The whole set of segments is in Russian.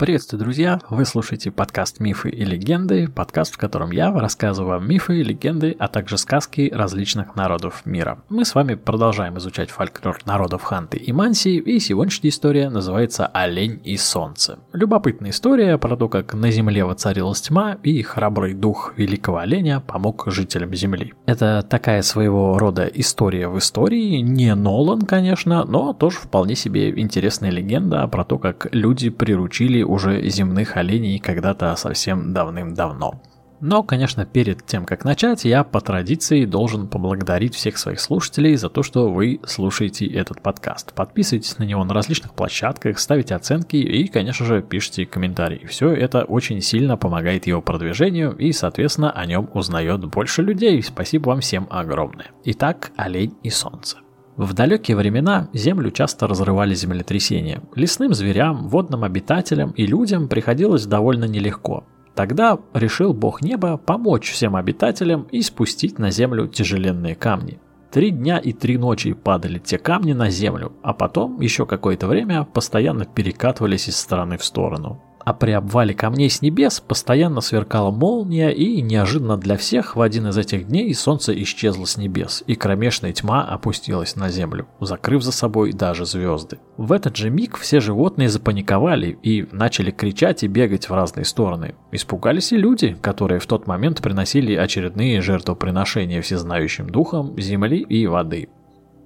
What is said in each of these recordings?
Приветствую, друзья! Вы слушаете подкаст «Мифы и легенды», подкаст, в котором я рассказываю вам мифы легенды, а также сказки различных народов мира. Мы с вами продолжаем изучать фольклор народов Ханты и Мансии, и сегодняшняя история называется «Олень и солнце». Любопытная история про то, как на земле воцарилась тьма, и храбрый дух великого оленя помог жителям земли. Это такая своего рода история в истории, не Нолан, конечно, но тоже вполне себе интересная легенда про то, как люди приручили уже земных оленей когда-то совсем давным-давно. Но, конечно, перед тем, как начать, я по традиции должен поблагодарить всех своих слушателей за то, что вы слушаете этот подкаст. Подписывайтесь на него на различных площадках, ставите оценки и, конечно же, пишите комментарии. Все это очень сильно помогает его продвижению и, соответственно, о нем узнает больше людей. Спасибо вам всем огромное. Итак, олень и солнце. В далекие времена землю часто разрывали землетрясения. Лесным зверям, водным обитателям и людям приходилось довольно нелегко. Тогда решил бог неба помочь всем обитателям и спустить на землю тяжеленные камни. Три дня и три ночи падали те камни на землю, а потом еще какое-то время постоянно перекатывались из стороны в сторону а при обвале камней с небес постоянно сверкала молния, и неожиданно для всех в один из этих дней солнце исчезло с небес, и кромешная тьма опустилась на землю, закрыв за собой даже звезды. В этот же миг все животные запаниковали и начали кричать и бегать в разные стороны. Испугались и люди, которые в тот момент приносили очередные жертвоприношения всезнающим духам земли и воды.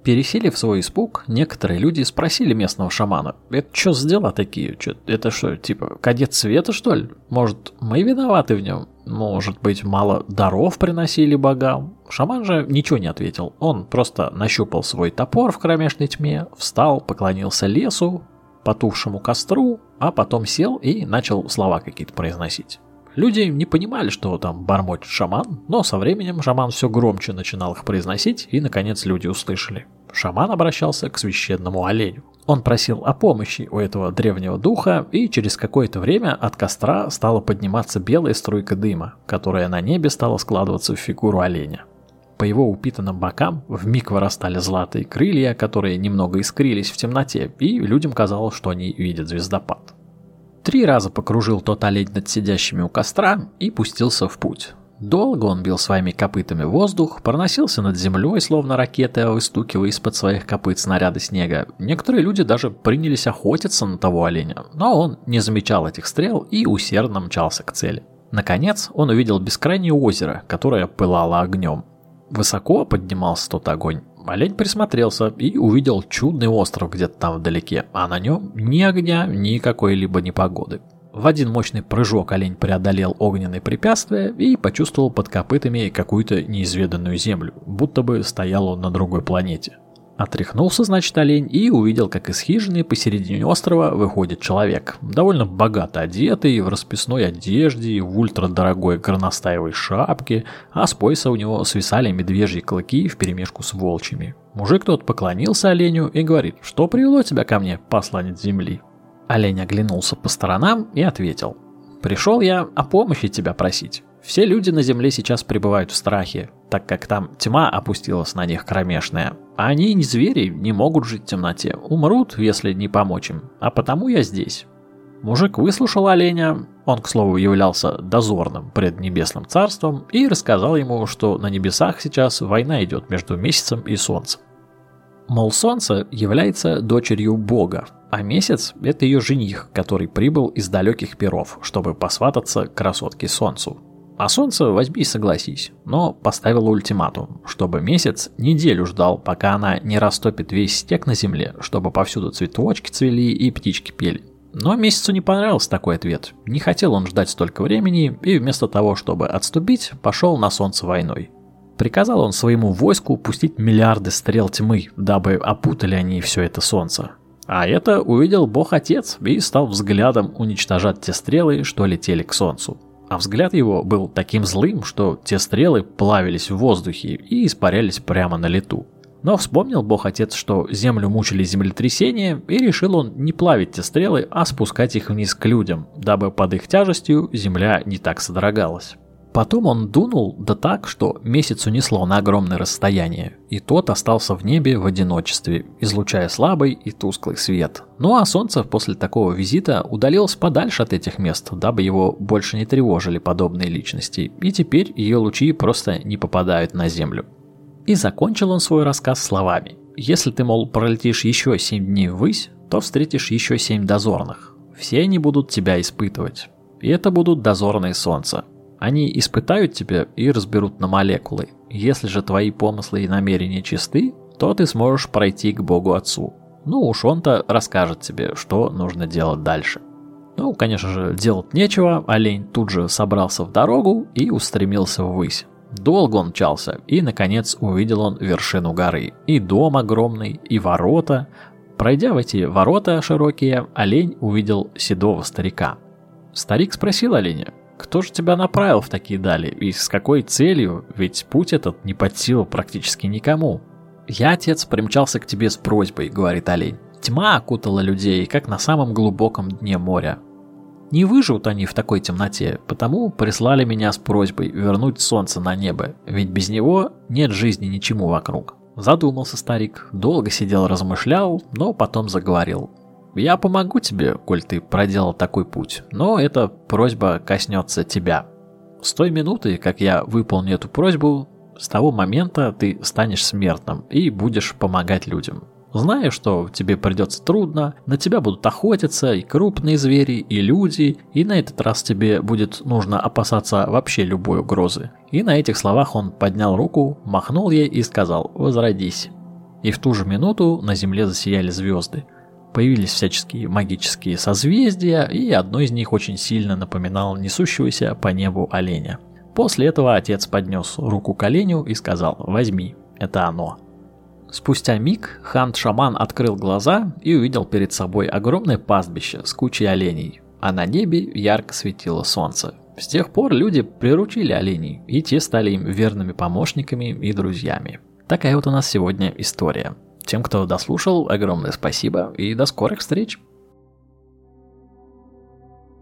Пересилив свой испуг, некоторые люди спросили местного шамана, «Это что за дела такие? Чё, это что, типа, кадет света, что ли? Может, мы виноваты в нем? Может быть, мало даров приносили богам?» Шаман же ничего не ответил. Он просто нащупал свой топор в кромешной тьме, встал, поклонился лесу, потухшему костру, а потом сел и начал слова какие-то произносить. Люди не понимали, что там бормочет шаман, но со временем шаман все громче начинал их произносить, и наконец люди услышали. Шаман обращался к священному оленю. Он просил о помощи у этого древнего духа, и через какое-то время от костра стала подниматься белая струйка дыма, которая на небе стала складываться в фигуру оленя. По его упитанным бокам вмиг вырастали золотые крылья, которые немного искрились в темноте, и людям казалось, что они видят звездопад. Три раза покружил тот олень над сидящими у костра и пустился в путь. Долго он бил своими копытами воздух, проносился над землей, словно ракета, выстукивая из-под своих копыт снаряды снега. Некоторые люди даже принялись охотиться на того оленя, но он не замечал этих стрел и усердно мчался к цели. Наконец он увидел бескрайнее озеро, которое пылало огнем. Высоко поднимался тот огонь, Олень присмотрелся и увидел чудный остров где-то там вдалеке, а на нем ни огня, ни какой-либо непогоды. В один мощный прыжок олень преодолел огненные препятствия и почувствовал под копытами какую-то неизведанную землю, будто бы стоял он на другой планете. Отряхнулся, значит, олень и увидел, как из хижины посередине острова выходит человек. Довольно богато одетый, в расписной одежде, в ультрадорогой горностаевой шапке, а с пояса у него свисали медвежьи клыки вперемешку с волчьими. Мужик тот поклонился оленю и говорит, что привело тебя ко мне, посланец земли? Олень оглянулся по сторонам и ответил, пришел я о помощи тебя просить. Все люди на Земле сейчас пребывают в страхе, так как там тьма опустилась на них кромешная. А они не звери, не могут жить в темноте, умрут, если не помочь им, а потому я здесь. Мужик выслушал оленя, он, к слову, являлся дозорным пред небесным царством, и рассказал ему, что на небесах сейчас война идет между месяцем и солнцем. Мол, солнце является дочерью бога, а месяц – это ее жених, который прибыл из далеких перов, чтобы посвататься красотке солнцу. А солнце возьми и согласись, но поставила ультиматум, чтобы месяц неделю ждал, пока она не растопит весь стек на земле, чтобы повсюду цветочки цвели и птички пели. Но месяцу не понравился такой ответ. Не хотел он ждать столько времени и вместо того, чтобы отступить, пошел на солнце войной. Приказал он своему войску пустить миллиарды стрел тьмы, дабы опутали они все это солнце. А это увидел бог-отец и стал взглядом уничтожать те стрелы, что летели к солнцу а взгляд его был таким злым, что те стрелы плавились в воздухе и испарялись прямо на лету. Но вспомнил бог-отец, что землю мучили землетрясения, и решил он не плавить те стрелы, а спускать их вниз к людям, дабы под их тяжестью земля не так содрогалась. Потом он дунул, да так, что месяц унесло на огромное расстояние, и тот остался в небе в одиночестве, излучая слабый и тусклый свет. Ну а солнце после такого визита удалилось подальше от этих мест, дабы его больше не тревожили подобные личности, и теперь ее лучи просто не попадают на землю. И закончил он свой рассказ словами. «Если ты, мол, пролетишь еще семь дней ввысь, то встретишь еще семь дозорных. Все они будут тебя испытывать. И это будут дозорные солнца. Они испытают тебя и разберут на молекулы. Если же твои помыслы и намерения чисты, то ты сможешь пройти к Богу Отцу. Ну уж он-то расскажет тебе, что нужно делать дальше. Ну, конечно же, делать нечего, олень тут же собрался в дорогу и устремился ввысь. Долго он мчался, и, наконец, увидел он вершину горы. И дом огромный, и ворота. Пройдя в эти ворота широкие, олень увидел седого старика. Старик спросил оленя, кто же тебя направил в такие дали и с какой целью, ведь путь этот не под силу практически никому. Я, отец, примчался к тебе с просьбой, говорит олень. Тьма окутала людей, как на самом глубоком дне моря. Не выживут они в такой темноте, потому прислали меня с просьбой вернуть солнце на небо, ведь без него нет жизни ничему вокруг. Задумался старик, долго сидел размышлял, но потом заговорил. Я помогу тебе, коль ты проделал такой путь, но эта просьба коснется тебя. С той минуты, как я выполню эту просьбу, с того момента ты станешь смертным и будешь помогать людям. Зная, что тебе придется трудно, на тебя будут охотиться и крупные звери, и люди, и на этот раз тебе будет нужно опасаться вообще любой угрозы. И на этих словах он поднял руку, махнул ей и сказал «Возродись». И в ту же минуту на земле засияли звезды. Появились всяческие магические созвездия, и одно из них очень сильно напоминало несущегося по небу оленя. После этого отец поднес руку к оленю и сказал «Возьми, это оно». Спустя миг хант-шаман открыл глаза и увидел перед собой огромное пастбище с кучей оленей, а на небе ярко светило солнце. С тех пор люди приручили оленей, и те стали им верными помощниками и друзьями. Такая вот у нас сегодня история. Тем, кто дослушал, огромное спасибо и до скорых встреч!